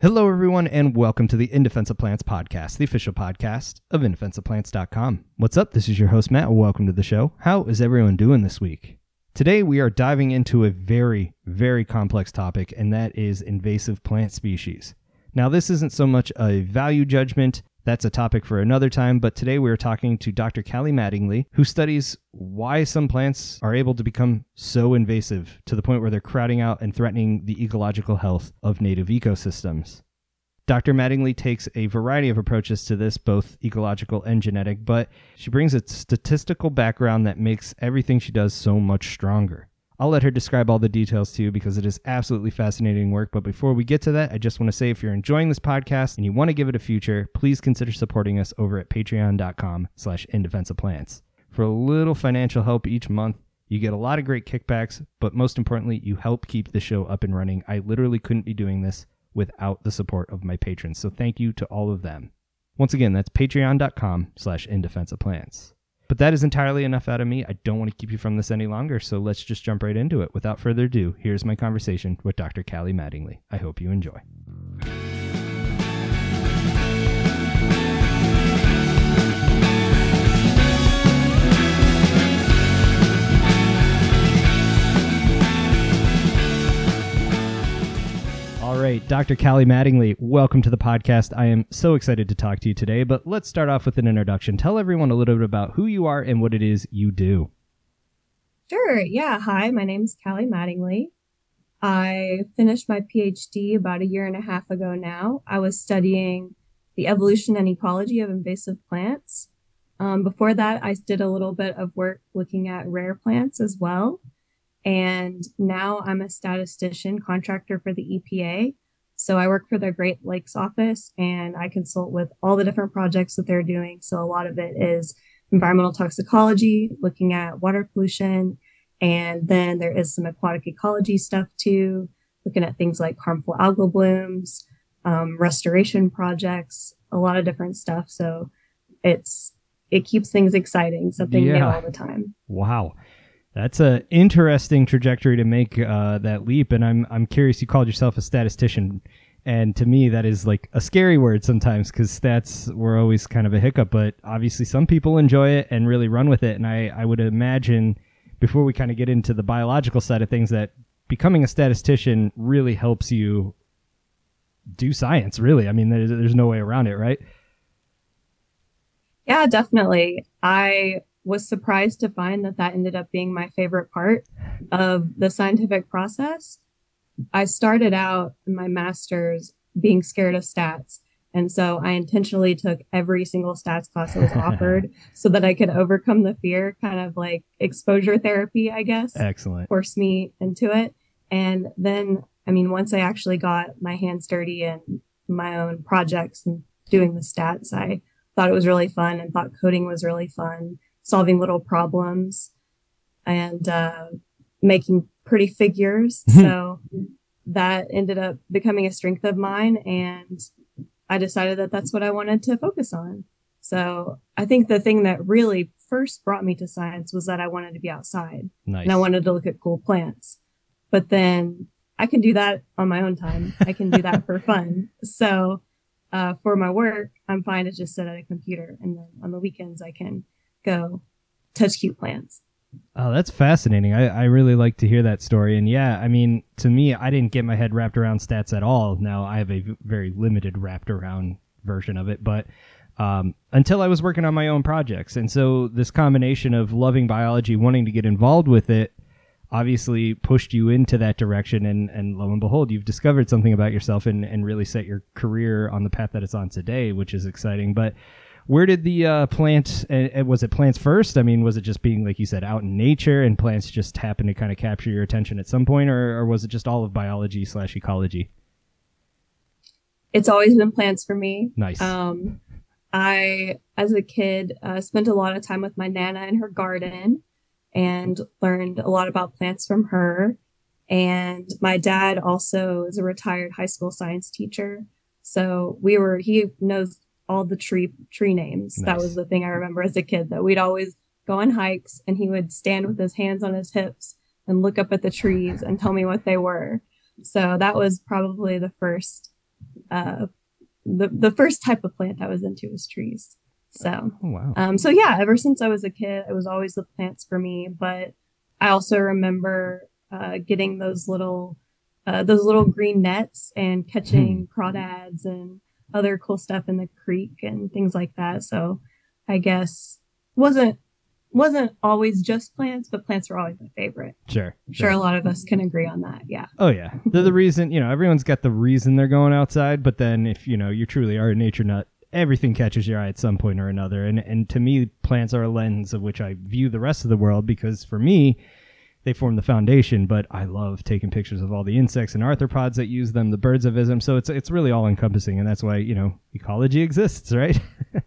Hello, everyone, and welcome to the In Defense of Plants podcast, the official podcast of indefenseofplants.com. What's up? This is your host, Matt. Welcome to the show. How is everyone doing this week? Today, we are diving into a very, very complex topic, and that is invasive plant species. Now, this isn't so much a value judgment that's a topic for another time, but today we are talking to Dr. Kali Mattingly, who studies why some plants are able to become so invasive to the point where they're crowding out and threatening the ecological health of native ecosystems. Dr. Mattingly takes a variety of approaches to this, both ecological and genetic, but she brings a statistical background that makes everything she does so much stronger. I'll let her describe all the details to you because it is absolutely fascinating work. But before we get to that, I just want to say if you're enjoying this podcast and you want to give it a future, please consider supporting us over at patreon.com slash indefenseofplants. For a little financial help each month, you get a lot of great kickbacks, but most importantly, you help keep the show up and running. I literally couldn't be doing this without the support of my patrons. So thank you to all of them. Once again, that's patreon.com slash indefenseofplants. But that is entirely enough out of me. I don't want to keep you from this any longer, so let's just jump right into it. Without further ado, here's my conversation with Dr. Kali Mattingly. I hope you enjoy. All right, Dr. Kali Mattingly, welcome to the podcast. I am so excited to talk to you today, but let's start off with an introduction. Tell everyone a little bit about who you are and what it is you do. Sure. Yeah. Hi, my name is Kali Mattingly. I finished my PhD about a year and a half ago now. I was studying the evolution and ecology of invasive plants. Um, before that, I did a little bit of work looking at rare plants as well. And now I'm a statistician contractor for the EPA. So I work for the Great Lakes office and I consult with all the different projects that they're doing. So a lot of it is environmental toxicology, looking at water pollution. And then there is some aquatic ecology stuff too, looking at things like harmful algal blooms, um, restoration projects, a lot of different stuff. So it's, it keeps things exciting, something yeah. new all the time. Wow. That's an interesting trajectory to make uh, that leap, and I'm I'm curious. You called yourself a statistician, and to me that is like a scary word sometimes because stats were always kind of a hiccup. But obviously, some people enjoy it and really run with it, and I I would imagine before we kind of get into the biological side of things that becoming a statistician really helps you do science. Really, I mean, there's there's no way around it, right? Yeah, definitely. I was surprised to find that that ended up being my favorite part of the scientific process. I started out in my master's being scared of stats. And so I intentionally took every single stats class that was offered so that I could overcome the fear, kind of like exposure therapy, I guess. Excellent. Forced me into it. And then, I mean, once I actually got my hands dirty in my own projects and doing the stats, I thought it was really fun and thought coding was really fun solving little problems and uh, making pretty figures. Mm-hmm. so that ended up becoming a strength of mine. And I decided that that's what I wanted to focus on. So I think the thing that really first brought me to science was that I wanted to be outside nice. and I wanted to look at cool plants. But then I can do that on my own time. I can do that for fun. So uh, for my work, I'm fine to just sit at a computer and then on the weekends I can go touch cute plants. Oh, that's fascinating. I, I really like to hear that story. And yeah, I mean, to me, I didn't get my head wrapped around stats at all. Now I have a very limited wrapped around version of it, but um, until I was working on my own projects. And so this combination of loving biology, wanting to get involved with it, obviously pushed you into that direction. And, and lo and behold, you've discovered something about yourself and, and really set your career on the path that it's on today, which is exciting. But where did the uh, plant? Uh, was it plants first? I mean, was it just being like you said out in nature, and plants just happen to kind of capture your attention at some point, or, or was it just all of biology slash ecology? It's always been plants for me. Nice. Um, I, as a kid, uh, spent a lot of time with my nana in her garden, and learned a lot about plants from her. And my dad also is a retired high school science teacher. So we were, he knows all the tree tree names. Nice. That was the thing I remember as a kid that we'd always go on hikes and he would stand with his hands on his hips and look up at the trees and tell me what they were. So that was probably the first uh, the the first type of plant I was into was trees. So, Oh, wow. um, so yeah, ever since I was a kid, it was always the plants for me. But I also remember uh, getting those little uh, those little green nets and catching crawdads and other cool stuff in the creek and things like that. So I guess wasn't wasn't always just plants, but plants were always my favorite. sure. I'm sure a lot of us can agree on that. Yeah. Oh yeah, they're the reason. You know, everyone's got the reason they're going outside. But then, if you know you truly are a nature nut, everything catches your eye at some point or another. And and to me, plants are a lens of which I view the rest of the world because for me, they form the foundation. But I love taking pictures of all the insects and arthropods that use them, the birds that visit them. So it's it's really all encompassing, and that's why you know ecology exists, right?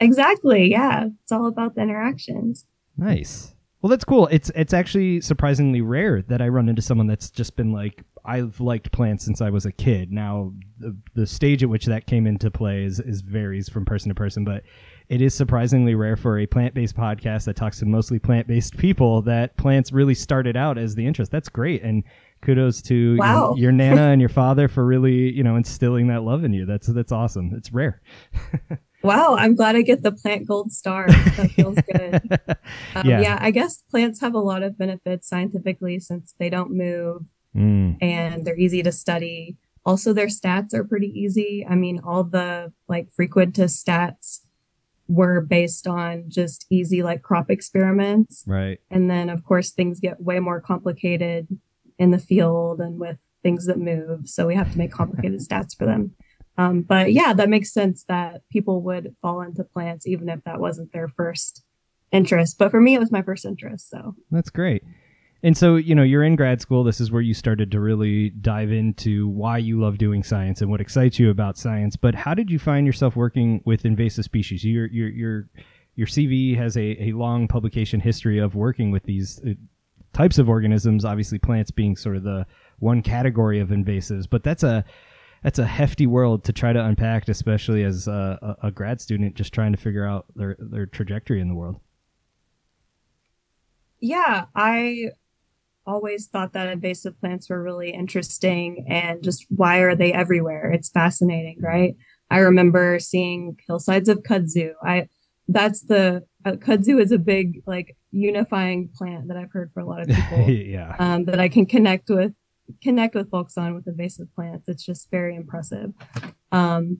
Exactly. Yeah. It's all about the interactions. Nice. Well, that's cool. It's it's actually surprisingly rare that I run into someone that's just been like, I've liked plants since I was a kid. Now, the, the stage at which that came into play is, is varies from person to person, but it is surprisingly rare for a plant based podcast that talks to mostly plant based people that plants really started out as the interest. That's great, and kudos to Wow. your nana and your father for really you know instilling that love in you. That's that's awesome. It's rare. Wow, I'm glad I get the plant gold star. That feels good. Um, Yeah. yeah. I guess plants have a lot of benefits scientifically since they don't move Mm, and they're easy to study. Also, their stats are pretty easy. I mean, all the like frequentist stats were based on just easy like crop experiments. right. And then, of course, things get way more complicated in the field and with things that move. So we have to make complicated stats for them. Um, but yeah, that makes sense that people would fall into plants even if that wasn't their first interest. But for me, it was my first interest. So That's great. And so, you know, you're in grad school. This is where you started to really dive into why you love doing science and what excites you about science. But how did you find yourself working with invasive species? Your your your your CV has a, a long publication history of working with these uh, types of organisms. Obviously, plants being sort of the one category of invasives, but that's a that's a hefty world to try to unpack, especially as a, a, a grad student just trying to figure out their their trajectory in the world. yeah, I always thought that invasive plants were really interesting and just why are they everywhere? It's fascinating, right? I remember seeing hillsides of kudzu. I that's the uh, kudzu is a big like unifying plant that I've heard for a lot of people yeah. um, that I can connect with connect with folks on with invasive plants. It's just very impressive. Um,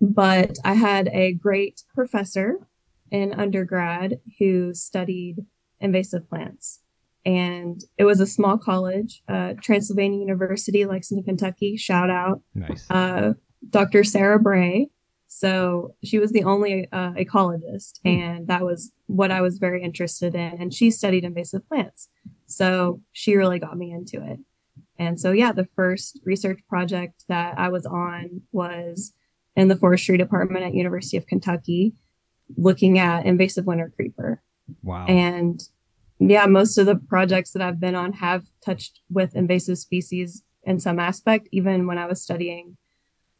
but I had a great professor in undergrad who studied invasive plants. And it was a small college, uh, Transylvania University, Lexington, Kentucky. Shout out Nice. uh, Dr. Sarah Bray. So she was the only uh, ecologist, Hmm. and that was what I was very interested in. And she studied invasive plants. So she really got me into it. And so, yeah, the first research project that I was on was in the forestry department at University of Kentucky, looking at invasive winter creeper. Wow. And yeah, most of the projects that I've been on have touched with invasive species in some aspect. Even when I was studying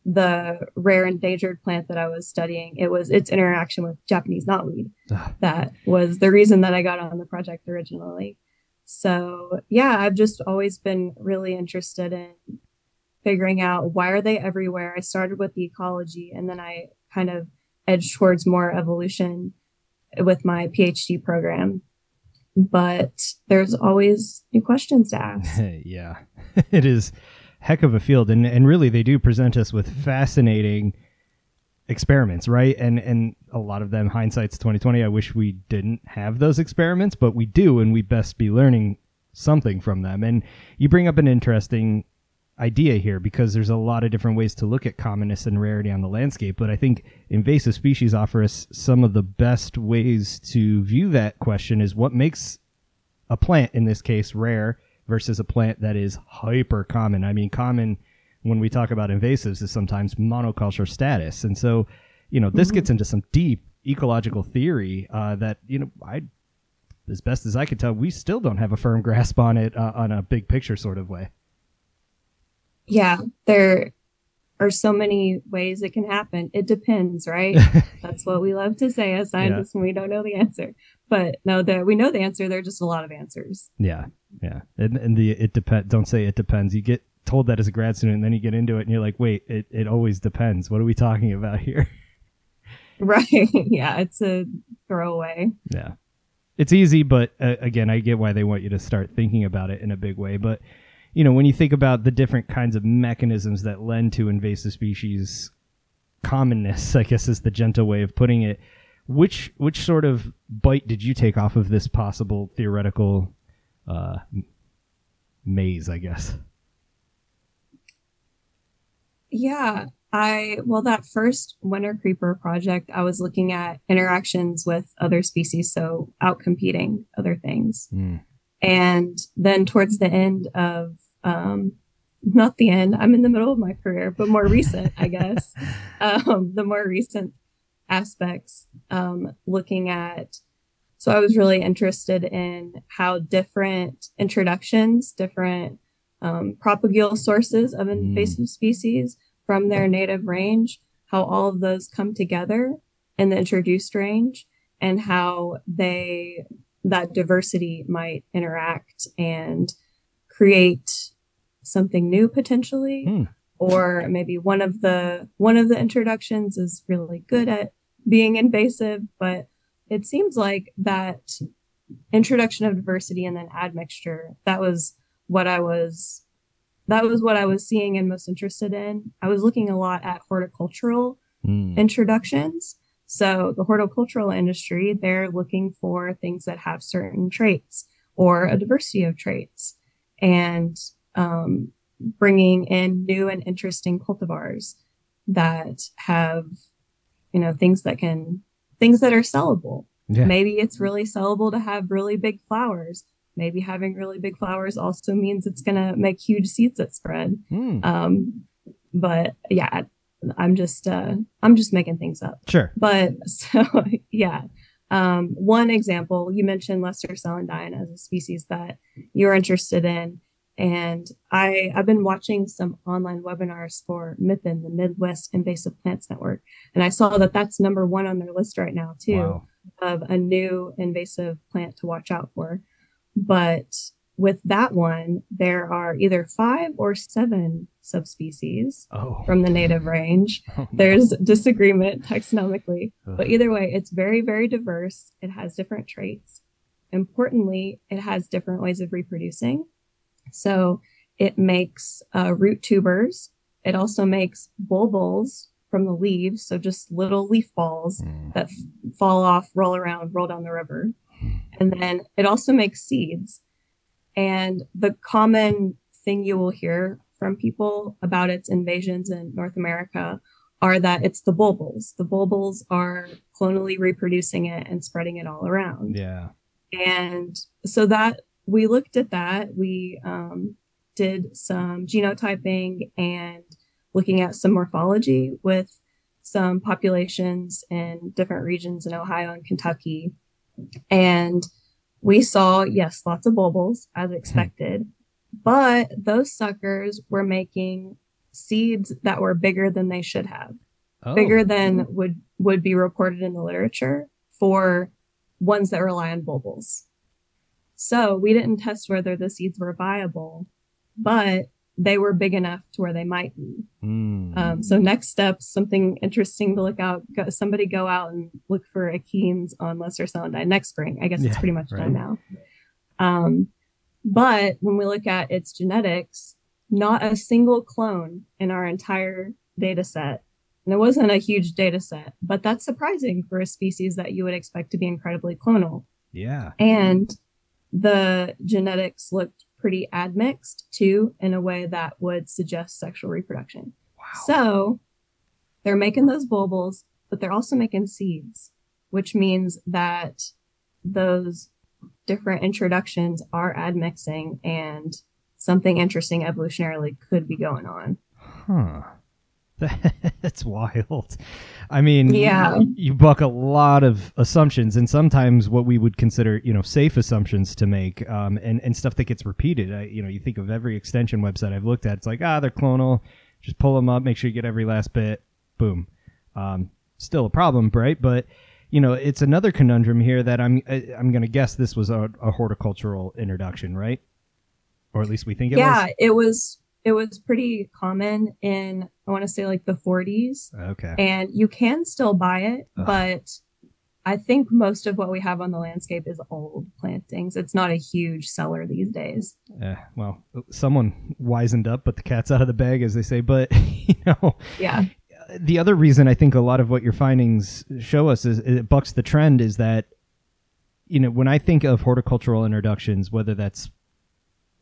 the rare endangered plant that I was studying, it was its interaction with Japanese knotweed ah. that was the reason that I got on the project originally. So yeah, I've just always been really interested in figuring out why are they everywhere. I started with the ecology and then I kind of edged towards more evolution with my PhD program. But there's always new questions to ask. yeah, it is heck of a field, and and really they do present us with fascinating experiments, right? And and a lot of them, hindsight's twenty twenty. I wish we didn't have those experiments, but we do, and we best be learning something from them. And you bring up an interesting idea here because there's a lot of different ways to look at commonness and rarity on the landscape but i think invasive species offer us some of the best ways to view that question is what makes a plant in this case rare versus a plant that is hyper common. I mean common when we talk about invasives is sometimes monoculture status. And so you know this Mhm. gets into some deep ecological theory uh, that you know i as best as i could tell we still don't have a firm grasp on it uh, on a big picture sort of way Yeah, there are so many ways it can happen. It depends, right? That's what we love to say as scientists when we don't know the answer. But no, that we know the answer. There are just a lot of answers. Yeah, yeah, and and the it depend. Don't say it depends. You get told that as a grad student, and then you get into it, and you're like, wait, it it always depends. What are we talking about here? Right. yeah, it's a throwaway. Yeah. It's easy, but uh, again, I get why they want you to start thinking about it in a big way. But, you know, when you think about the different kinds of mechanisms that lend to invasive species commonness, I guess is the gentle way of putting it. Which which sort of bite did you take off of this possible theoretical uh, maze? I guess. Yeah, I, well, that first winter creeper project, I was looking at interactions with other species, so outcompeting other things. Mm. And then towards the end of, um, not the end, I'm in the middle of my career, but more recent, I guess, um, the more recent aspects, um, looking at, so I was really interested in how different introductions, different um, propagule sources of invasive mm. species from their native range, how all of those come together in the introduced range and how they that diversity might interact and create something new potentially hmm. or maybe one of the one of the introductions is really good at being invasive but it seems like that introduction of diversity and then admixture that was what i was that was what I was seeing and most interested in. I was looking a lot at horticultural mm. introductions. So the horticultural industry, they're looking for things that have certain traits or a diversity of traits and um, bringing in new and interesting cultivars that have, you know, things that can, things that are sellable. Yeah. Maybe it's really sellable to have really big flowers maybe having really big flowers also means it's going to make huge seeds that spread. Mm. Um, but yeah, I'm just, uh, I'm just making things up. Sure. But so, yeah. Um, one example, you mentioned Lesser celandine as a species that you're interested in. And I, I've been watching some online webinars for MIPIN, the Midwest Invasive Plants Network. And I saw that that's number one on their list right now, too, wow. of a new invasive plant to watch out for. But with that one, there are either five or seven subspecies oh. from the native range. Oh, no. There's disagreement taxonomically, but either way, it's very, very diverse. It has different traits. Importantly, it has different ways of reproducing. So it makes uh, root tubers. It also makes bulbils from the leaves. So just little leaf balls mm. that f- fall off, roll around, roll down the river. And then it also makes seeds. And the common thing you will hear from people about its invasions in North America are that it's the bulbils. The bulbils are clonally reproducing it and spreading it all around. Yeah. And so that we looked at that. We um, did some genotyping and looking at some morphology with some populations in different regions in Ohio and Kentucky and we saw, yes, lots of bulbils as expected, but those suckers were making seeds that were bigger than they should have, oh. bigger than would, would be reported in the literature for ones that rely on bulbils. So we didn't test whether the seeds were viable, but they were big enough to where they might be. Mm. Um, so next step, something interesting to look out. Go, somebody go out and look for Achenes on lesser celandine next spring. I guess yeah, it's pretty much right. done now. Um, but when we look at its genetics, not a single clone in our entire data set. And it wasn't a huge data set, but that's surprising for a species that you would expect to be incredibly clonal. Yeah. And the genetics looked pretty admixed too, in a way that would suggest sexual reproduction. Wow. So they're making those bulbils, but they're also making seeds, which means that those different introductions are admixing and something interesting evolutionarily could be going on. Huh. That's wild. I mean, yeah, you, buck a lot of assumptions, and sometimes what we would consider, you know, safe assumptions to make, um, and and stuff that gets repeated. I, you know, you think of every extension website I've looked at, it's like, ah, they're clonal. Just pull them up, make sure you get every last bit. Boom. Um, still a problem, right? But you know, it's another conundrum here that I'm I'm going to guess this was a, a horticultural introduction, right? Or at least we think it yeah, was. Yeah, it was it was pretty common in I want to say like the 40s. Okay. And you can still buy it, Ugh. but I think most of what we have on the landscape is old plantings. It's not a huge seller these days. Eh, well, someone wisened up, but the cat's out of the bag, as they say. But you know, Yeah. the other reason I think a lot of what your findings show us is it bucks the trend is that you know when I think of horticultural introductions, whether that's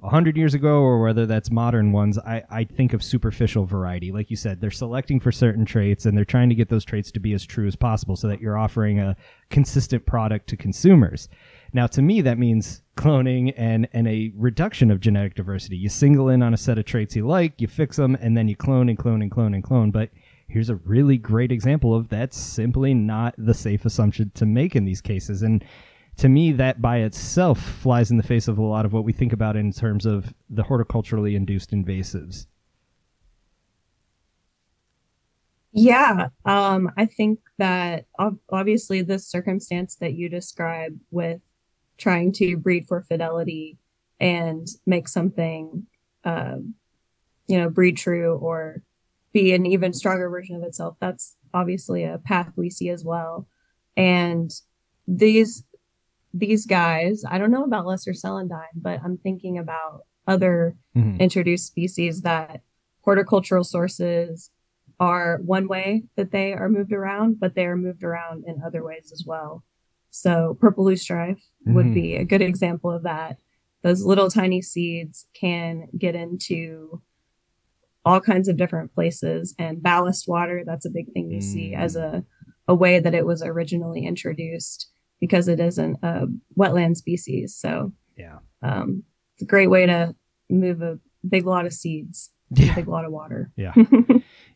hundred years ago or whether that's modern ones, I, I think of superficial variety. Like you said, they're selecting for certain traits and they're trying to get those traits to be as true as possible so that you're offering a consistent product to consumers. Now, to me, that means cloning and, and a reduction of genetic diversity. You single in on a set of traits you like, you fix them, and then you clone and clone and clone and clone. But here's a really great example of that's simply not the safe assumption to make in these cases. And to me, that by itself flies in the face of a lot of what we think about in terms of the horticulturally induced invasives. Yeah, um, I think that ob- obviously this circumstance that you describe with trying to breed for fidelity and make something, um, you know, breed true or be an even stronger version of itself, that's obviously a path we see as well. And these these guys, I don't know about lesser celandine, but I'm thinking about other Mhm. introduced species that horticultural sources are one way that they are moved around, but they are moved around in other ways as well. So purple loosestrife would Mhm. be a good example of that. Those little tiny seeds can get into all kinds of different places and ballast water, that's a big thing you see as a, a way that it was originally introduced because it isn't a wetland species. So Yeah. um, it's a great way to move a big lot of seeds, a Yeah. big lot of water. Yeah.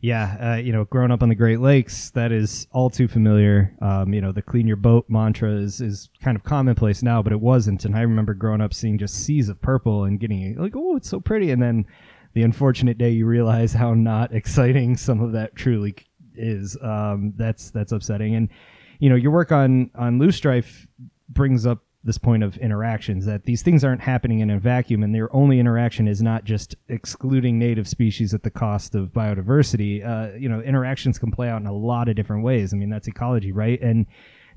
Yeah. Uh, you know, growing up on the Great Lakes, that is all too familiar. Um, you know, the clean your boat mantra is, is kind of commonplace now, but it wasn't. And I remember growing up seeing just seas of purple and getting like, oh, it's so pretty. And then the unfortunate day you realize how not exciting some of that truly is. Um, that's, that's upsetting. And, you know, your work on, on loosestrife brings up this point of interactions that these things aren't happening in a vacuum and their only interaction is not just excluding native species at the cost of biodiversity. Uh, you know interactions can play out in a lot of different ways. I mean that's ecology right? And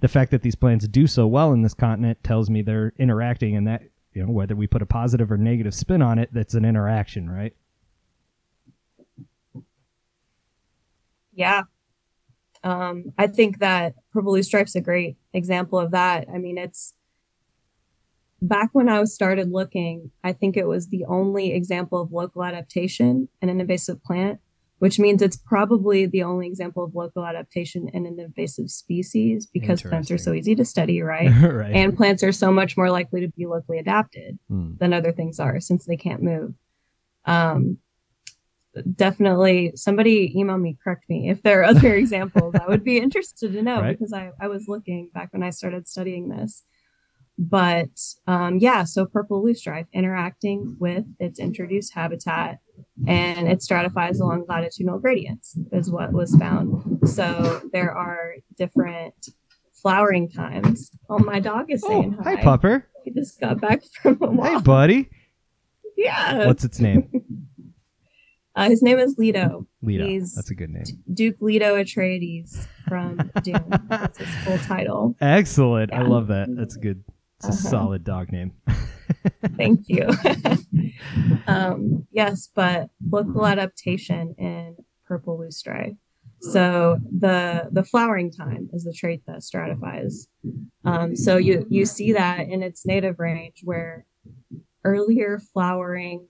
the fact that these plants do so well in this continent tells me they're interacting and that you know whether we put a positive or negative spin on it that's an interaction right? Yeah. Um, I think that Purple stripes a great example of that. I mean, it's back when I started looking, I think it was the only example of local adaptation in an invasive plant, which means it's probably the only example of local adaptation in an invasive species because plants are so easy to study, right? right and plants are so much more likely to be locally adapted Hmm. than other things are since they can't move. Um, definitely, somebody email me, correct me if there are other examples. I would be interested to know Right. because I, I was looking back when I started studying this. But um, yeah, so purple loosestrife interacting with its introduced habitat and it stratifies along latitudinal gradients is what was found. So there are different flowering times. Oh, my dog is oh, saying hi hi. pupper He just got back from a hey walk. buddy Yeah. what's its name Uh, his name is Leto. Lita. He's- that's a good name Duke Leto Atreides from Dune. That's his full title. excellent i love that that's good it's a Uh-huh. solid dog name Thank you. um, yes, but local adaptation in purple loosestrife. So the the flowering time is the trait that stratifies. Um, so you you see that in its native range where earlier flowering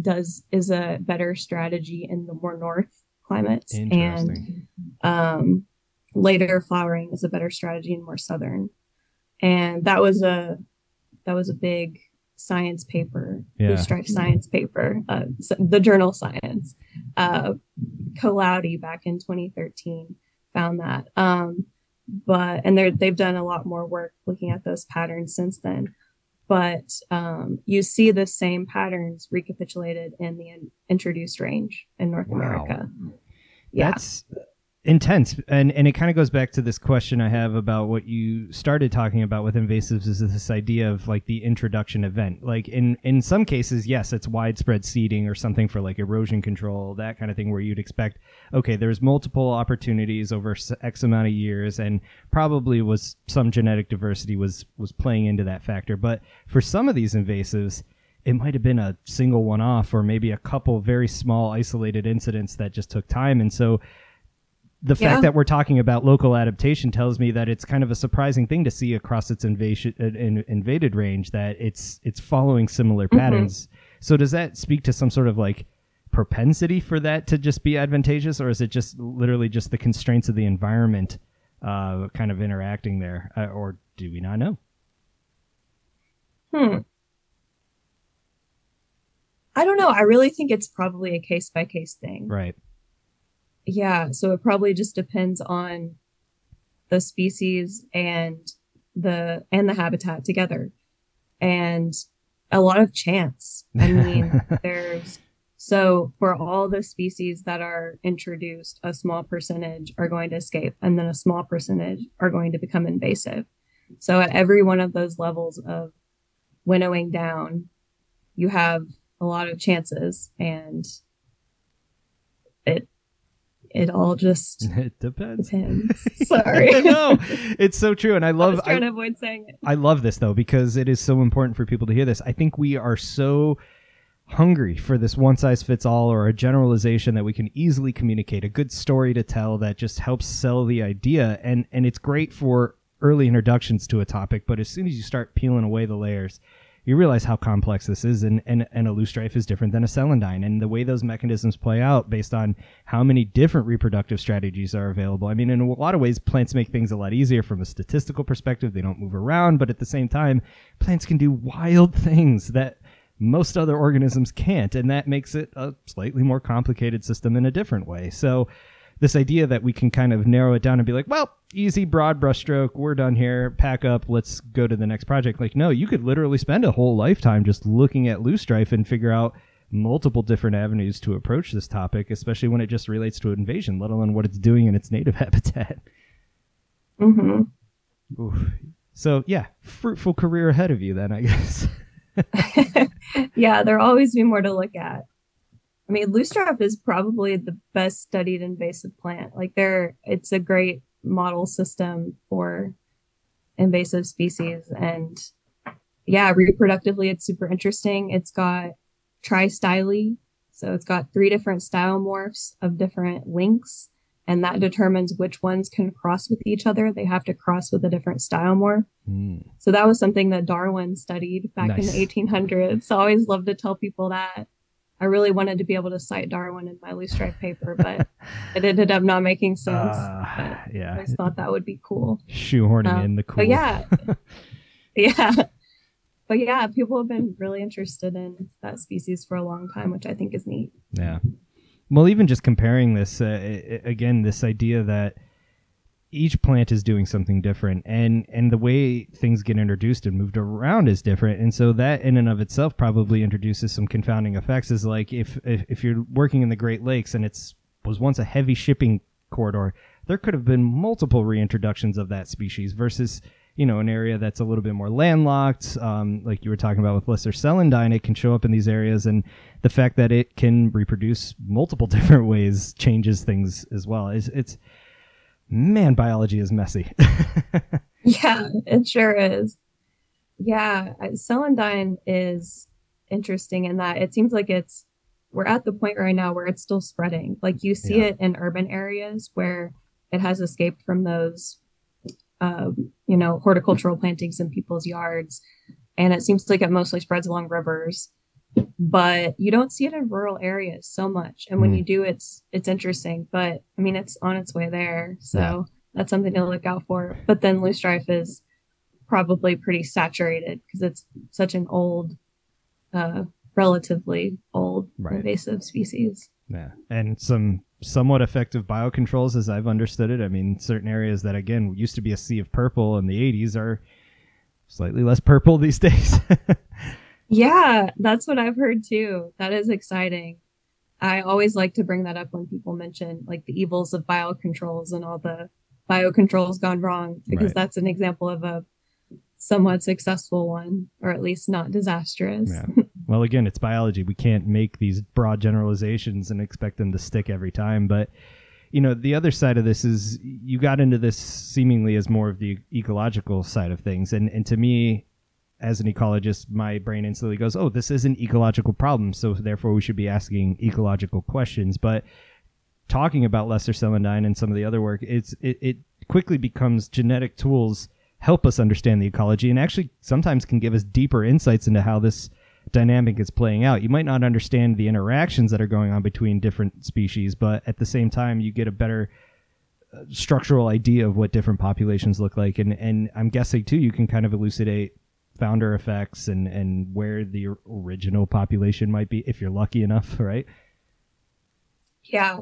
does is a better strategy in the more north climates. And um, later flowering is a better strategy in more southern. And that was a that was a big science paper Yeah. loosestrife science paper uh, the journal science uh, Colautti back in 2013 found that. Um, but and they're they've done a lot more work looking at those patterns since then but um, you see the same patterns recapitulated in the in- introduced range in North Wow. America yeah That's intense. And and it kind of goes back to this question i have about what you started talking about with invasives is this idea of like the introduction event. Like in in some cases yes it's widespread seeding or something for like erosion control that kind of thing where you'd expect okay there's multiple opportunities over x amount of years and probably was some genetic diversity was was playing into that factor. But for some of these invasives it might have been a single one off or maybe a couple very small isolated incidents that just took time. And so the fact that we're talking about local adaptation tells me that it's kind of a surprising thing to see across its invasion uh, in, invaded range that it's it's following similar Mhm. patterns. So does that speak to some sort of like propensity for that to just be advantageous, or is it just literally just the constraints of the environment uh, kind of interacting there, uh, or do we not know? Hmm. I don't know. I really think it's probably a case by case thing. Right. Yeah, so it probably just depends on the species and the and the habitat together. And a lot of chance. I mean, there's so for all the species that are introduced, a small percentage are going to escape and then a small percentage are going to become invasive. So at every one of those levels of winnowing down, you have a lot of chances and it it all just it depends. depends. Sorry. no, it's so true, and I love. I, trying to avoid saying it. I love this though because it is so important for people to hear this. I think we are so hungry for this one size fits all or a generalization that we can easily communicate a good story to tell that just helps sell the idea and and it's great for early introductions to a topic but as soon as you start peeling away the layers you realize how complex this is and, and, and a loosestrife is different than a celandine. And the way those mechanisms play out based on how many different reproductive strategies are available. I mean in a lot of ways plants make things a lot easier from a statistical perspective. They don't move around but at the same time plants can do wild things that most other organisms can't and that makes it a slightly more complicated system in a different way. So this idea that we can kind of narrow it down and be like, well, easy, broad brushstroke, we're done here, pack up, let's go to the next project. Like, no, you could literally spend a whole lifetime just looking at loosestrife and figure out multiple different avenues to approach this topic, especially when it just relates to invasion, let alone what it's doing in its native habitat. hmm Oof. So, yeah, fruitful career ahead of you then, I guess. yeah, there'll always be more to look at. I mean, loosestrife is probably the best studied invasive plant. Like there, it's a great model system for invasive species. And yeah, reproductively, it's super interesting. It's got tri-styly. So it's got three different style morphs of different links, And that determines which ones can cross with each other. They have to cross with a different style morph. Mm. So that was something that Darwin studied back Nice. in the 1800s. So I always love to tell people that. I really wanted to be able to cite Darwin in my loosestrife paper, but it ended up not making sense. Uh, I yeah, just thought that would be cool. shoehorning Um, in the cool. But yeah, yeah. But yeah, people have been really interested in that species for a long time, which I think is neat. Yeah. Well, even just comparing this uh, i- i- again, this idea that each plant is doing something different, and and the way things get introduced and moved around is different, and so that in and of itself probably introduces some confounding effects. Is like if if, if you're working in the Great Lakes and it's was once a heavy shipping corridor, there could have been multiple reintroductions of that species versus you know an area that's a little bit more landlocked um, like you were talking about with lesser celandine it can show up in these areas and the fact that it can reproduce multiple different ways changes things as well it's, it's man biology is messy Yeah, it sure is. Yeah, celandine is interesting in that it seems like it's we're at the point right now where it's still spreading. Like you see Yeah. it in urban areas where it has escaped from those, um, you know, horticultural plantings in people's yards, and it seems like it mostly spreads along rivers. But you don't see it in rural areas so much, and when Mm. you do, it's it's interesting. But I mean, it's on its way there, so Yeah. that's something to look out for. But then loosestrife is probably pretty saturated because it's such an old, uh, relatively old Right. invasive species. yeah and some somewhat effective biocontrols as i've understood it i mean certain areas that again used to be a sea of purple in the 80s are slightly less purple these days Yeah, that's what I've heard too. That is exciting. I always like to bring that up when people mention like the evils of biocontrols and all the biocontrols gone wrong, because right. that's an example of a somewhat successful one, or at least not disastrous. Yeah. Well, again, it's biology. We can't make these broad generalizations and expect them to stick every time. But, you know, the other side of this is you got into this seemingly as more of the ecological side of things. And, and to me, as an ecologist, my brain instantly goes, oh, this is an ecological problem. So therefore, we should be asking ecological questions. But talking about lesser celandine and some of the other work, it's it, it quickly becomes genetic tools help us understand the ecology and actually sometimes can give us deeper insights into how this dynamic is playing out. You might not understand the interactions that are going on between different species, but at the same time, you get a better uh, structural idea of what different populations look like. And, and I'm guessing too, you can kind of elucidate founder effects and, and where the original population might be if you're lucky enough, right? Yeah.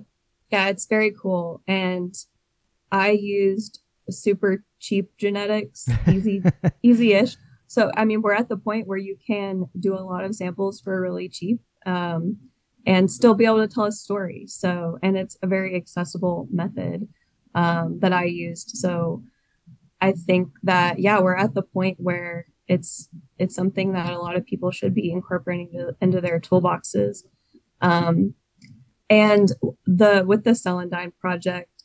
Yeah, it's very cool. And I used super cheap genetics, easy, easy-ish. So, I mean, we're at the point where you can do a lot of samples for really cheap um, and still be able to tell a story. So, and it's a very accessible method um, that I used. So, I think that yeah, we're at the point where it's it's something that a lot of people should be incorporating to, into their toolboxes. Um, and the with the Celandine project,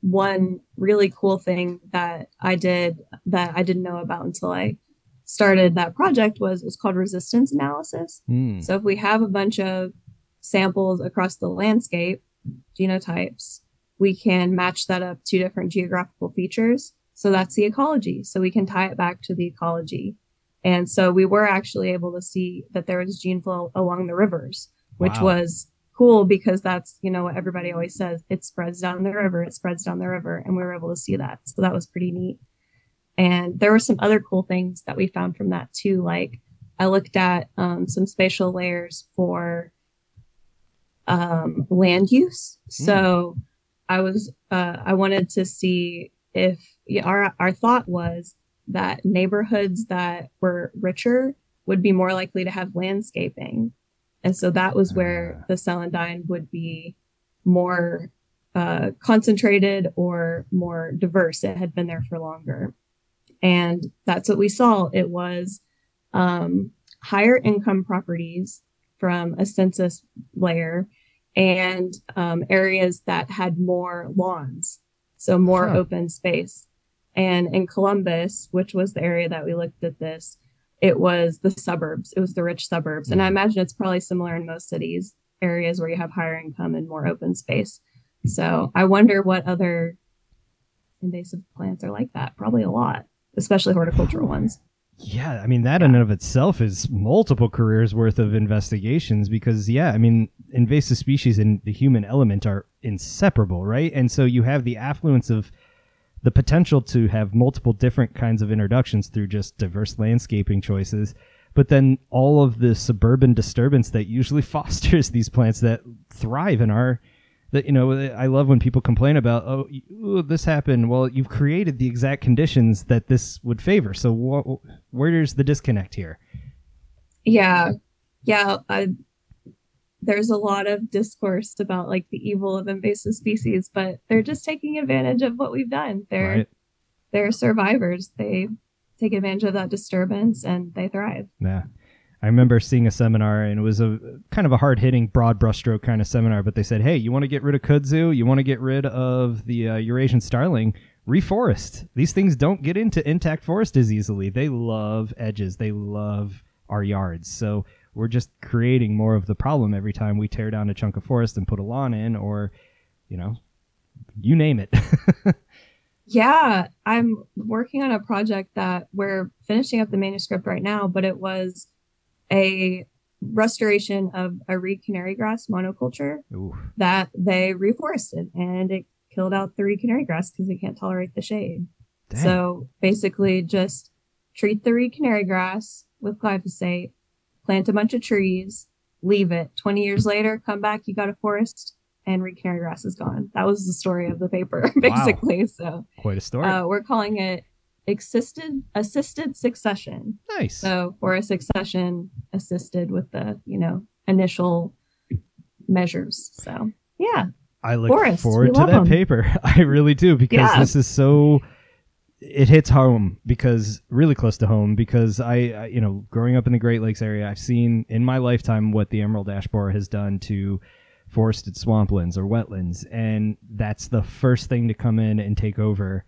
one really cool thing that I did that I didn't know about until I started that project was it's called resistance analysis. Mm. So if we have a bunch of samples across the landscape, genotypes, we can match that up to different geographical features so that's the ecology. So we can tie it back to the ecology. And so we were actually able to see that there was gene flow along the rivers, which wow. was cool because that's, you know, what everybody always says it spreads down the river, it spreads down the river. And we were able to see that. So that was pretty neat. And there were some other cool things that we found from that too. Like I looked at um, some spatial layers for um, land use. Mm. So I was, uh, I wanted to see if our our thought was that neighborhoods that were richer would be more likely to have landscaping, and so that was where ah. the celandine would be more uh, concentrated or more diverse. It had been there for longer, and that's what we saw. It was um, higher income properties from a census layer and um, areas that had more lawns so more huh. open space. And in Columbus, which was the area that we looked at this, it was the suburbs. It was the rich suburbs. And I mm. imagine it's probably similar in most cities, areas where you have higher income and more open space. So I wonder what other invasive plants are like that. Probably a lot, especially horticultural ones. Yeah, I mean that yeah. in and of itself is multiple careers worth of investigations because yeah, I mean invasive species and the human element are inseparable, right? And so you have the affluence of the potential to have multiple different kinds of introductions through just diverse landscaping choices, but then all of the suburban disturbance that usually fosters these plants that thrive in our that you know I love when people complain about oh this happened. Well, you've created the exact conditions that this would favor. So wh- where's the disconnect here? Yeah, yeah. There's a lot of discourse about like the evil of invasive species, but they're just taking advantage of what we've done. They're right. they're survivors. They take advantage of that disturbance and they thrive. Yeah. I remember seeing a seminar and it was a kind of a hard hitting, broad brushstroke kind of seminar. But they said, "Hey, you want to get rid of kudzu? You want to get rid of the uh, Eurasian starling? Reforest. These things don't get into intact forest as easily. They love edges. They love our yards. So we're just creating more of the problem every time we tear down a chunk of forest and put a lawn in, or you know, you name it." yeah, I'm working on a project that we're finishing up the manuscript right now, but it was a restoration of a reed canary grass monoculture Ooh. that they reforested and it killed out the reed canary grass because it can't tolerate the shade. Dang. So basically, just treat the reed canary grass with glyphosate, plant a bunch of trees, leave it. 20 years later, come back, you got a forest, and reed canary grass is gone. That was the story of the paper, basically. Wow. So, quite a story. Uh, we're calling it assisted assisted succession. Nice. So for a succession assisted with the, you know, initial measures. So yeah. I look Forest, forward we to that that 'em. paper. I really do because Yeah. this is so it hits home because really close to home because I, I you know growing up in the Great Lakes area I've seen in my lifetime what the emerald ash borer has done to forested swamplands or wetlands. And that's the first thing to come in and take over.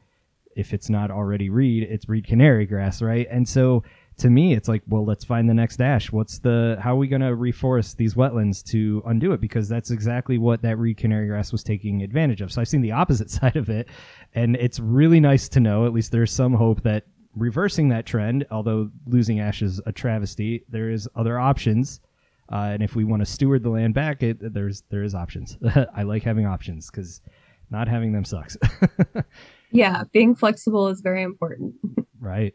If it's not already reed it's reed canary grass right? And so to me it's like well let's find the next ash what's the how are we going to reforest these wetlands to undo it because that's exactly what that reed canary grass was taking advantage of so i've seen the opposite side of it and it's really nice to know at least there's some hope that reversing that trend although losing ash is a travesty there is other options uh, and if we want to steward the land back it there's there is options i like having options because not having them sucks Yeah. Being flexible is very important. Right.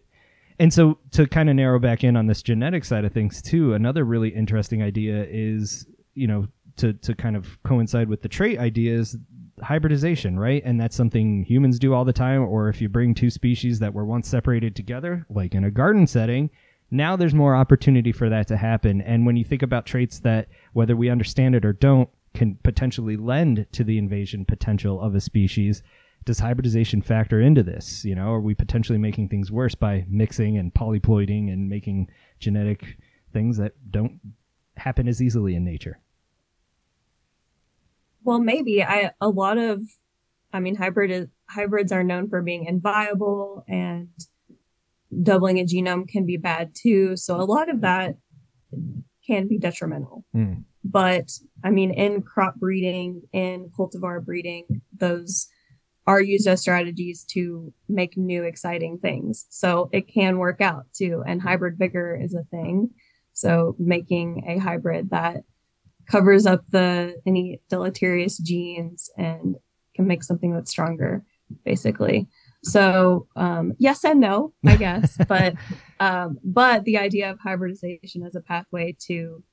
And so to kind of narrow back in on this genetic side of things too, another really interesting idea is, you know, to to kind of coincide with the trait ideas, hybridization, right? And that's something humans do all the time or if you bring two species that were once separated together, like in a garden setting, now there's more opportunity for that to happen. And when you think about traits that whether we understand it or don't can potentially lend to the invasion potential of a species, does hybridization factor into this? You know, are we potentially making things worse by mixing and polyploiding and making genetic things that don't happen as easily in nature? Well, maybe I a lot of, I mean, hybrid is, hybrids are known for being inviable and doubling a genome can be bad too. So a lot of that can be detrimental. Hmm. But I mean, in crop breeding, in cultivar breeding, those are used as strategies to make new exciting things. So it can work out too. And hybrid vigor is a thing. So making a hybrid that covers up the any deleterious genes and can make something that's stronger, basically. So um, yes and no, I guess, but um, but the idea of hybridization as a pathway to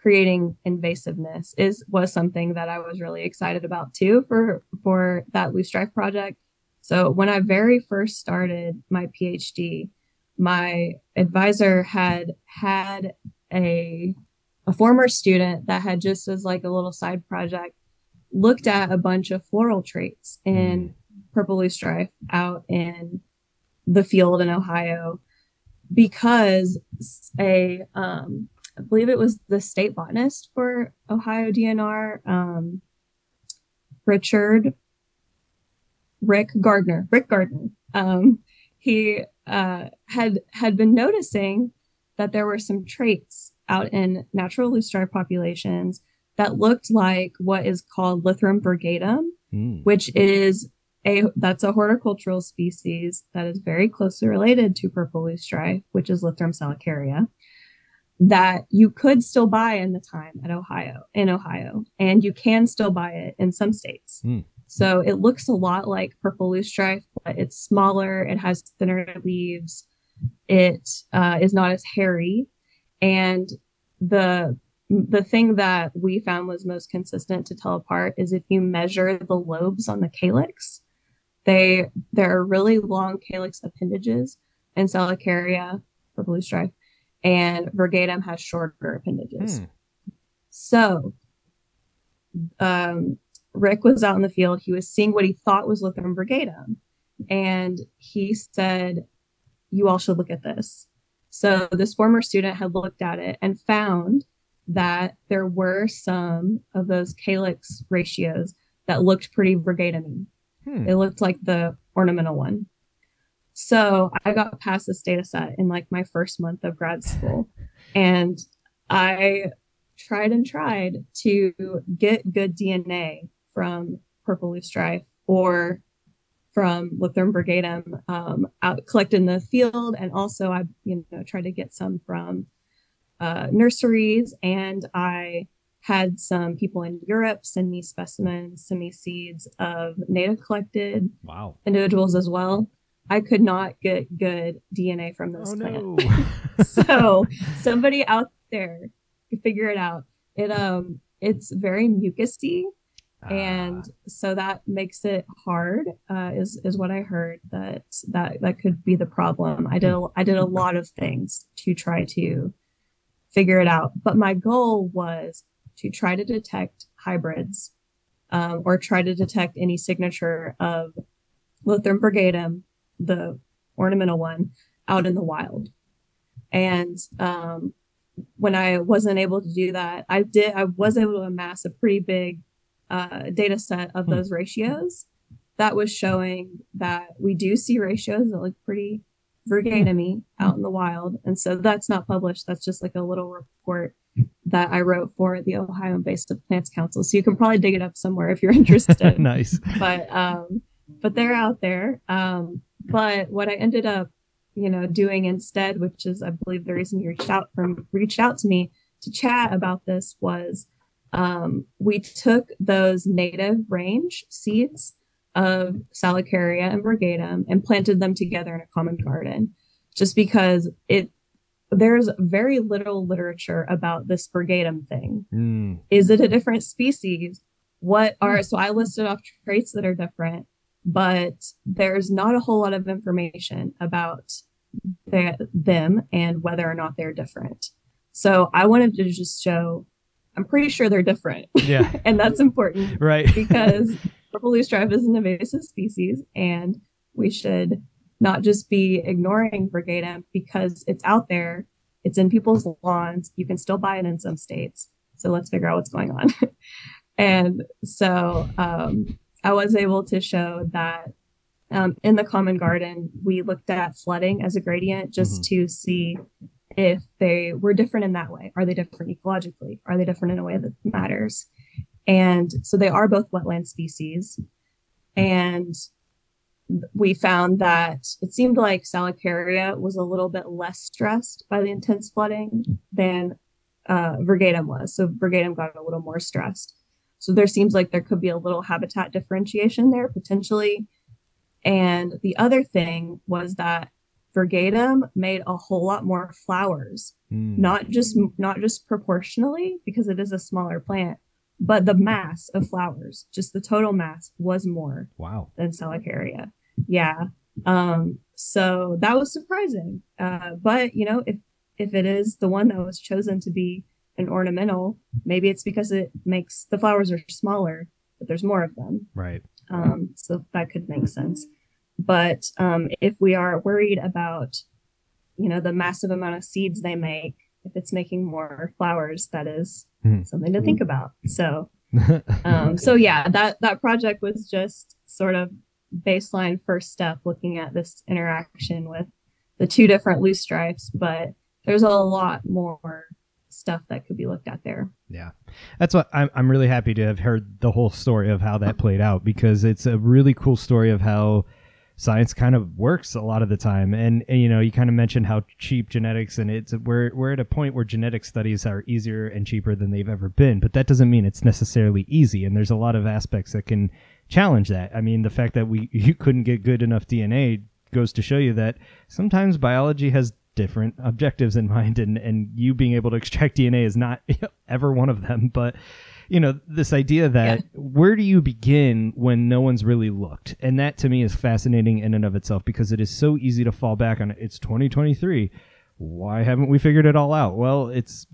creating invasiveness is was something that I was really excited about too for for that loosestrife project. So when I very first started my PhD, my advisor had had a a former student that had just as like a little side project looked at a bunch of floral traits in purple loosestrife out in the field in Ohio because a um, I believe it was the state botanist for Ohio DNR, um, Richard Rick Gardner, Rick Gardner. Um, he uh, had had been noticing that there were some traits out in natural loosestrife populations that looked like what is called Lythrum virgatum, Hmm. which is a that's a horticultural species that is very closely related to purple loosestrife, which is Lythrum salicaria, that you could still buy in the time at Ohio in Ohio, and you can still buy it in some states. Hmm. So it looks a lot like purple loosestrife, but it's smaller. It has thinner leaves. It uh, is not as hairy, and the the thing that we found was most consistent to tell apart is if you measure the lobes on the calyx, they there are really long calyx appendages in Salicaria for blue strife, and Virgatum has shorter appendages. Hmm. So, um, Rick was out in the field. He was seeing what he thought was Lythrum virgatum, and he said, "You all should look at this." So this former student had looked at it and found that there were some of those calyx ratios that looked pretty virgatum Hmm. It looked like the ornamental one. So I got past this data set in like my first month of grad school. And I tried and tried to get good DNA from purple loosestrife or from Lythrum virgatum um, out collected in the field. And also I, you know, tried to get some from uh, nurseries and I had some people in Europe send me specimens, send me seeds of native collected Wow. individuals as well. I could not get good DNA from this Oh plant. no. so somebody out there could figure it out. It um it's very mucusy and Ah, so that makes it hard uh, is is what I heard that that that could be the problem. I did a, I did a lot of things to try to figure it out, but my goal was to try to detect hybrids um, or try to detect any signature of Lythrum virgatum, the ornamental one, out in the wild. And um, when I wasn't able to do that, I did. I was able to amass a pretty big uh, data set of hmm. those ratios that was showing that we do see ratios that look pretty virgatum out in the wild. And so that's not published. That's just like a little report that I wrote for the Ohio Invasive Plants Council. So you can probably dig it up somewhere if you're interested. nice. But um, but they're out there. Um, but what I ended up, you know, doing instead, which is I believe the reason you reached out from reached out to me to chat about this was um, we took those native range seeds of Salicaria and Virgatum and planted them together in a common garden just because it there's very little literature about this Virgatum thing. Mm. Is it a different species? What are so I listed off traits that are different, but there's not a whole lot of information about the, them and whether or not they're different. So I wanted to just show I'm pretty sure they're different. Yeah. and that's important. Right. because purple loosestrife is an invasive species and we should not just be ignoring virgatum because it's out there, it's in people's lawns, you can still buy it in some states. So let's figure out what's going on. and so um, I was able to show that um, in the common garden, we looked at flooding as a gradient just mm-hmm. to see if they were different in that way. Are they different ecologically? Are they different in a way that matters? And so they are both wetland species. And we found that it seemed like Salicaria was a little bit less stressed by the intense flooding than uh, Virgatum was. So Virgatum got a little more stressed. So there seems like there could be a little habitat differentiation there potentially. And the other thing was that Virgatum made a whole lot more flowers, mm. not just not just proportionally because it is a smaller plant, but the mass of flowers, just the total mass was more wow than Salicaria. Yeah. Um, so that was surprising. Uh, but you know, if if it is the one that was chosen to be an ornamental, maybe it's because it makes the flowers are smaller, but there's more of them. Right. Um, so that could make sense. But um, if we are worried about, you know, the massive amount of seeds they make, if it's making more flowers, that is mm-hmm. something to think about. So, um, so yeah, that that project was just sort of baseline first step, looking at this interaction with the two different loosestrifes, But there's a lot more stuff that could be looked at there. Yeah, that's what I'm. I'm really happy to have heard the whole story of how that played out because it's a really cool story of how science kind of works a lot of the time. And, and, you know, you kind of mentioned how cheap genetics and it's we're we're at a point where genetic studies are easier and cheaper than they've ever been, but that doesn't mean it's necessarily easy. And there's a lot of aspects that can challenge that. I mean, the fact that we you couldn't get good enough DNA goes to show you that sometimes biology has different objectives in mind and and you being able to extract DNA is not ever one of them, but you know this idea that yeah. where do you begin when no one's really looked? And that to me is fascinating in and of itself because it is so easy to fall back on it's 2023 why haven't we figured it all out? Well it's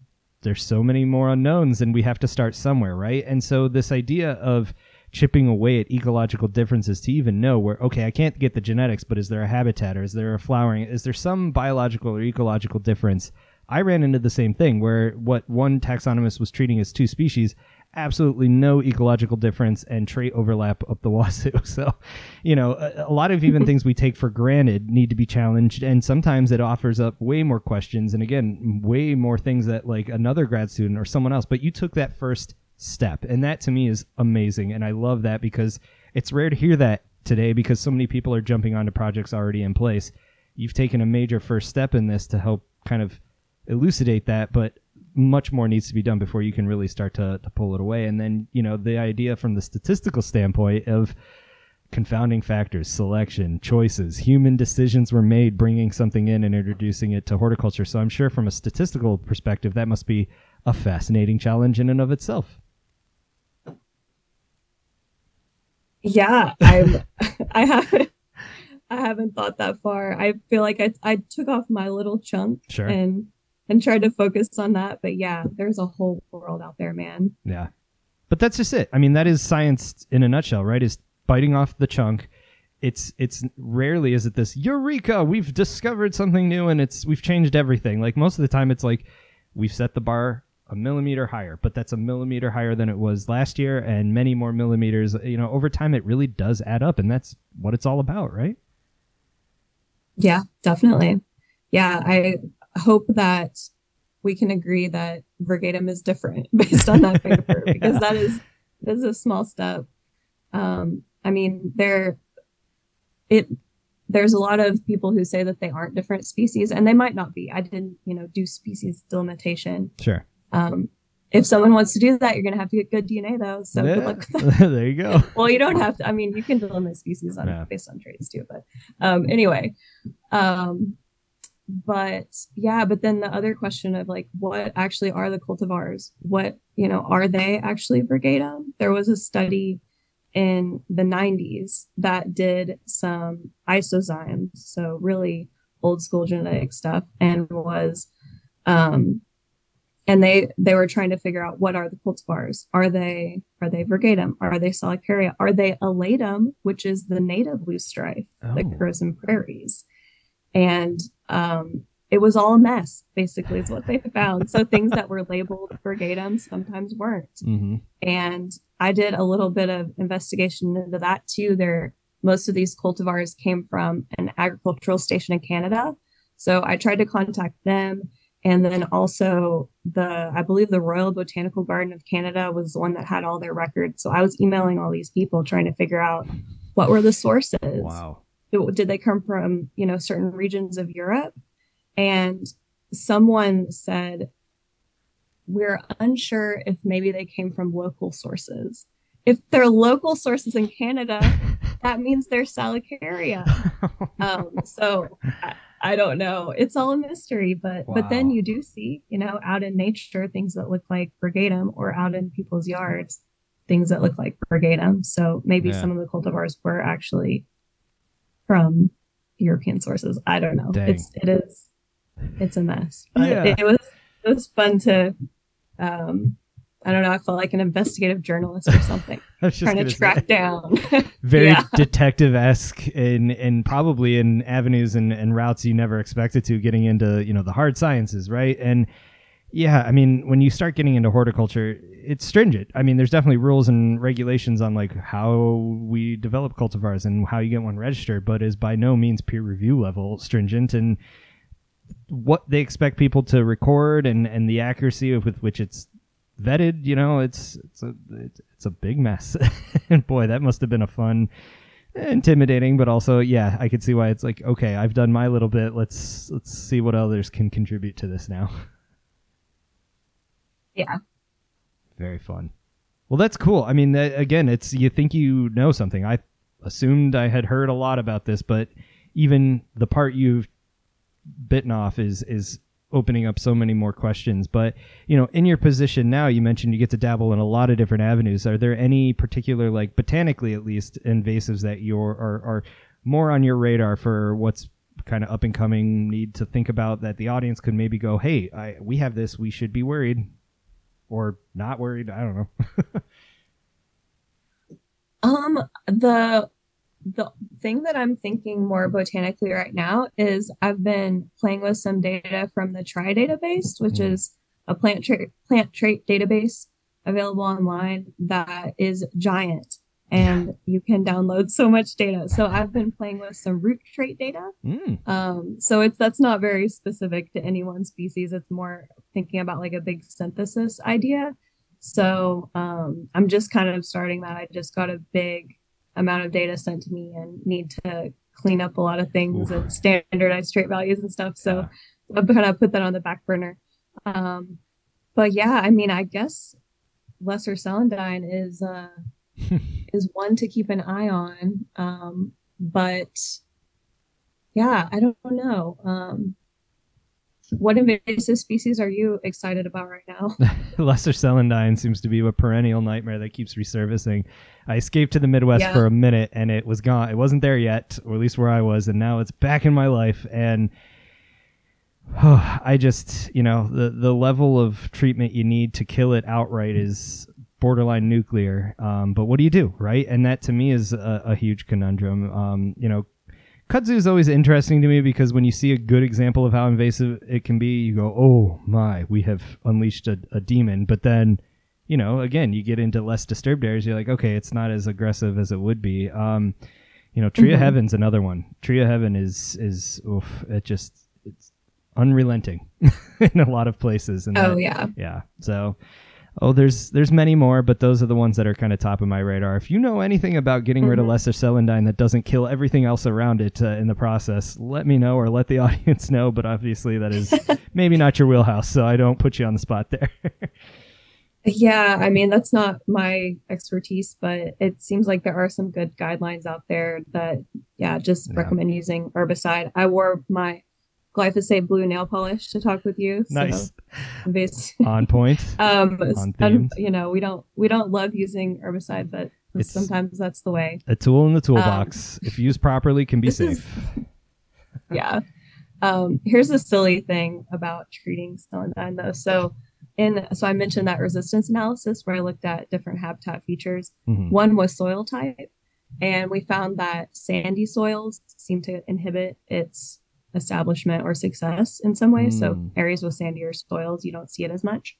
there's so many more unknowns and we have to start somewhere right? And so this idea of chipping away at ecological differences to even know where okay i can't get the genetics but is there a habitat or is there a flowering is there some biological or ecological difference i ran into the same thing where what one taxonomist was treating as two species absolutely no ecological difference and trait overlap up the wazoo. So, you know, a, a, lot of even things we take for granted need to be challenged, and sometimes it offers up way more questions, and again, way more things that like another grad student or someone else. But you took that first step, and that to me is amazing, and I love that because it's rare to hear that today because so many people are jumping onto projects already in place. You've taken a major first step in this to help kind of elucidate that, but much more needs to be done before you can really start to, to pull it away. And then, you know, the idea from the statistical standpoint of confounding factors, selection, choices, human decisions were made bringing something in and introducing it to horticulture. So I'm sure from a statistical perspective, that must be a fascinating challenge in and of itself. Yeah, I'm, I haven't, I haven't thought that far. I feel like I, I took off my little chunk sure. and and tried to focus on that. But yeah, there's a whole world out there, man. Yeah. but that's just it. I mean, that is science in a nutshell, right? Is biting off the chunk. It's it's rarely is it this eureka, we've discovered something new and it's we've changed everything. Like most of the time it's like we've set the bar a millimeter higher, but that's a millimeter higher than it was last year and many more millimeters. You know, over time it really does add up and that's what it's all about, right? Yeah, definitely. Yeah, I hope that we can agree that Virgatum is different based on that paper yeah. because that is that is a small step. Um, I mean, there it there's a lot of people who say that they aren't different species, and they might not be. I didn't, you know, do species delimitation. Sure. Um, if someone wants to do that, you're going to have to get good DNA though. So yeah. there you go. well, you don't have to. I mean, you can delimit species on yeah. based on traits too. But um, anyway, um, but yeah, but then the other question of like, what actually are the cultivars? What you know, are they actually Virgatum? There was a study in the 90s that did some isozymes, so really old school genetic stuff, and was um, and they they were trying to figure out what are the cultivars are they are they virgatum are they salicaria? Are they elatum which is the native loosestrife oh. that grows in prairies. And um, it was all a mess basically is what they found. So things that were labeled virgatum sometimes weren't. Mm-hmm. and i did a little bit of investigation into that too. There most of these cultivars came from an agricultural station in canada. So i tried to contact them and then also the i believe the royal botanical garden of canada was the one that had all their records. So i was emailing all these people trying to figure out what were the sources. Wow. Did they come from you know certain regions of europe? And someone said we're unsure if maybe they came from local sources. If they're local sources in canada that means they're salicaria. Um, so I don't know. It's all a mystery, but wow. but then you do see, you know, out in nature things that look like virgatum, or out in people's yards things that look like virgatum. So maybe yeah. some of the cultivars were actually from European sources. I don't know. Dang. It's it is it's a mess. But yeah. it, it was it was fun to um I don't know. I felt like an investigative journalist or something, trying to track say. down. Very yeah. detective esque, and and probably in avenues and, and routes you never expected to, getting into you know the hard sciences, right? And yeah, I mean, when you start getting into horticulture, it's stringent. I mean, there's definitely rules and regulations on like how we develop cultivars and how you get one registered, but is by no means peer review level stringent and what they expect people to record and, and the accuracy with which it's vetted. You know, it's it's a it's, it's a big mess. and boy, that must have been a fun, intimidating, but also yeah, I could see why it's like okay, I've done my little bit. Let's let's see what others can contribute to this now. Yeah. Very fun. Well, that's cool. I mean, again, it's you think you know something. I assumed I had heard a lot about this, but even the part you've bitten off is is opening up so many more questions. But you know, in your position now, you mentioned you get to dabble in a lot of different avenues. Are there any particular, like botanically at least, invasives that you're are, are more on your radar for what's kind of up and coming need to think about that the audience could maybe go, hey, I, we have this, we should be worried or not worried. I don't know. um, the the thing that I'm thinking more botanically right now is I've been playing with some data from the TRY database, which mm. is a plant trait plant trait database available online that is giant and you can download so much data. So I've been playing with some root trait data. Mm. Um, so it's that's not very specific to any one species. It's more thinking about like a big synthesis idea. So um, I'm just kind of starting that. I just got a big amount of data sent to me and need to clean up a lot of things Oof. and standardize trait values and stuff. So yeah. I've kind of put that on the back burner. Um, but yeah, I mean, I guess lesser celandine is uh, is one to keep an eye on. Um, but yeah, I don't know. Um, what invasive species are you excited about right now? Lesser celandine seems to be a perennial nightmare that keeps resurfacing. I escaped to the Midwest yeah. for a minute and it was gone. It wasn't there yet, or at least where I was, and now it's back in my life. And oh, I just, you know, the the level of treatment you need to kill it outright is borderline nuclear. Um, but what do you do, right? And that to me is a, a huge conundrum. Um, you know, kudzu is always interesting to me because when you see a good example of how invasive it can be, you go, "Oh my, we have unleashed a, a demon." But then, you know, again, you get into less disturbed areas. You're like, okay, it's not as aggressive as it would be. Um, you know, Tree of Mhm. Heaven's another one. Tree of Heaven is is oof, it just it's unrelenting in a lot of places. And Oh that- yeah. yeah. So, oh, there's there's many more, but those are the ones that are kind of top of my radar. If you know anything about getting rid of Mhm. lesser celandine that doesn't kill everything else around it uh, in the process, let me know or let the audience know. But obviously, that is maybe not your wheelhouse, so I don't put you on the spot there. Yeah, I mean, that's not my expertise, but it seems like there are some good guidelines out there that, yeah, just Yeah. recommend using herbicide. I wore my glyphosate blue nail polish to talk with you. So nice, on point. um, On and, you know, we don't we don't love using herbicide, but It's- sometimes that's the way. A tool in the toolbox, if used properly, can be Um, this is- safe. yeah. Um, here's a silly thing about treating celandine though. So in so I mentioned that resistance analysis where I looked at different habitat features. Mhm. One was soil type, and we found that sandy soils seem to inhibit its establishment or success in some ways. So Mm. areas with sandier soils, you don't see it as much.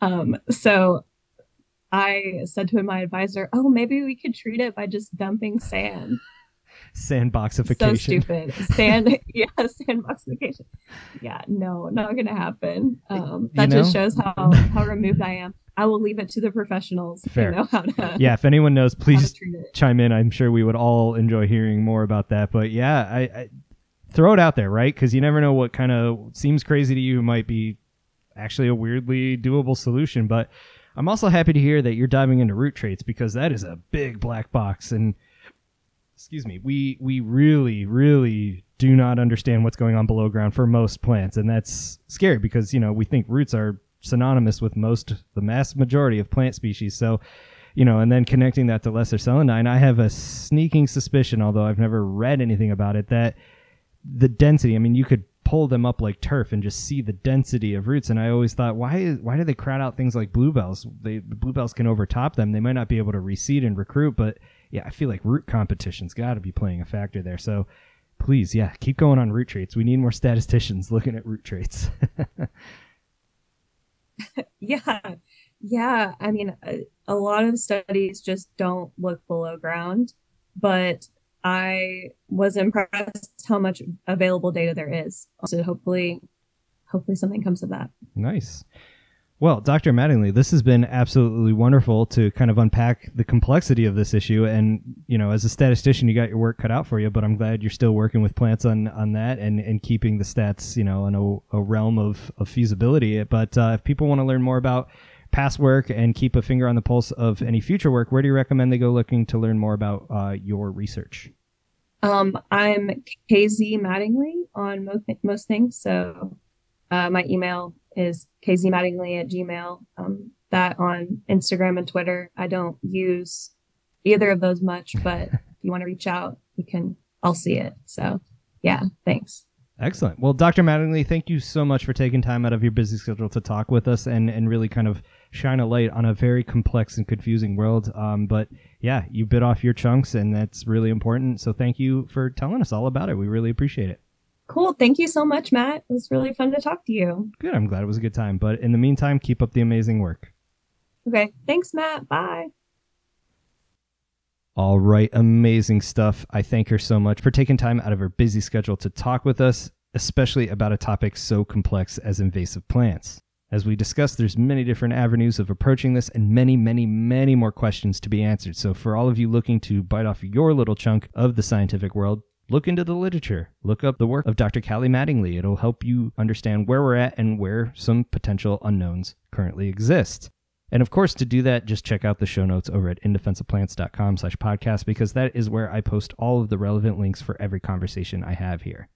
Um, so I said to my advisor, "Oh, maybe we could treat it by just dumping sand." Sandboxification. so stupid. Sand, yeah, sandboxification. Yeah, no, not gonna happen. Um, that You just shows how how removed I am. I will leave it to the professionals Fair. know how to, yeah, if anyone knows, please chime in. I'm sure we would all enjoy hearing more about that. But yeah, I, I throw it out there, right? Because you never know what kind of seems crazy to you might be actually a weirdly doable solution. But I'm also happy to hear that you're diving into root traits because that is a big black box. And excuse me, we we really really do not understand what's going on below ground for most plants, and that's scary because you know we think roots are synonymous with most the mass majority of plant species. So you know, and then connecting that to lesser celandine, I have a sneaking suspicion, although I've never read anything about it, that the density. I mean, you could pull them up like turf and just see the density of roots. And I always thought, why is why do they crowd out things like bluebells? They the bluebells can overtop them. They might not be able to reseed and recruit, but yeah, I feel like root competition's got to be playing a factor there. So. Please, yeah, keep going on root traits. We need more statisticians looking at root traits. Yeah, yeah. I mean, a, a lot of studies just don't look below ground, but I was impressed how much available data there is. So hopefully, hopefully something comes of that. Nice. Well, Dr. Mattingly, this has been absolutely wonderful to kind of unpack the complexity of this issue. And, you know, as a statistician, you got your work cut out for you, but I'm glad you're still working with plants on, on that and, and keeping the stats, you know, in a, a realm of, of feasibility. But uh, if people want to learn more about past work and keep a finger on the pulse of any future work, where do you recommend they go looking to learn more about uh, your research? Um, I'm KZ Mattingly on most, most things. So uh, my email is kzmattingly at gmail. Um, that on Instagram and Twitter. I don't use either of those much, but if you want to reach out, you can, I'll see it. So yeah, thanks. Excellent. Well, Dr. Mattingly, thank you so much for taking time out of your busy schedule to talk with us and, and really kind of shine a light on a very complex and confusing world. Um, but yeah, you bit off your chunks, and that's really important. So thank you for telling us all about it. We really appreciate it. Cool. Thank you so much, Matt. It was really fun to talk to you. Good. I'm glad it was a good time. But in the meantime, keep up the amazing work. Okay. Thanks, Matt. Bye. All right, amazing stuff. I thank her so much for taking time out of her busy schedule to talk with us, especially about a topic so complex as invasive plants. As we discussed, there's many different avenues of approaching this and many, many, many more questions to be answered. So for all of you looking to bite off your little chunk of the scientific world, look into the literature. Look up the work of Dr. Kali Mattingly. It'll help you understand where we're at and where some potential unknowns currently exist. And of course, to do that, just check out the show notes over at indefenseofplants.com slash podcast, because that is where I post all of the relevant links for every conversation I have here.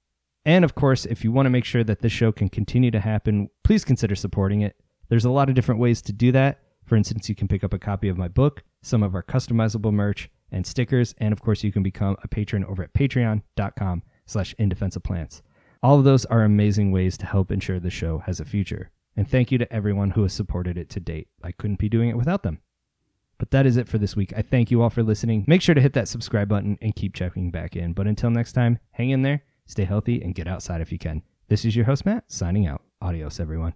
And of course, if you want to make sure that this show can continue to happen, please consider supporting it. There's a lot of different ways to do that. For instance, you can pick up a copy of my book, some of our customizable merch, and stickers. And of course, you can become a patron over at patreon.com slash indefenseofplants. All of those are amazing ways to help ensure the show has a future. And thank you to everyone who has supported it to date. I couldn't be doing it without them. But that is it for this week. I thank you all for listening. Make sure to hit that subscribe button and keep checking back in. But until next time, hang in there, stay healthy, and get outside if you can. This is your host, Matt, signing out. Adios, everyone.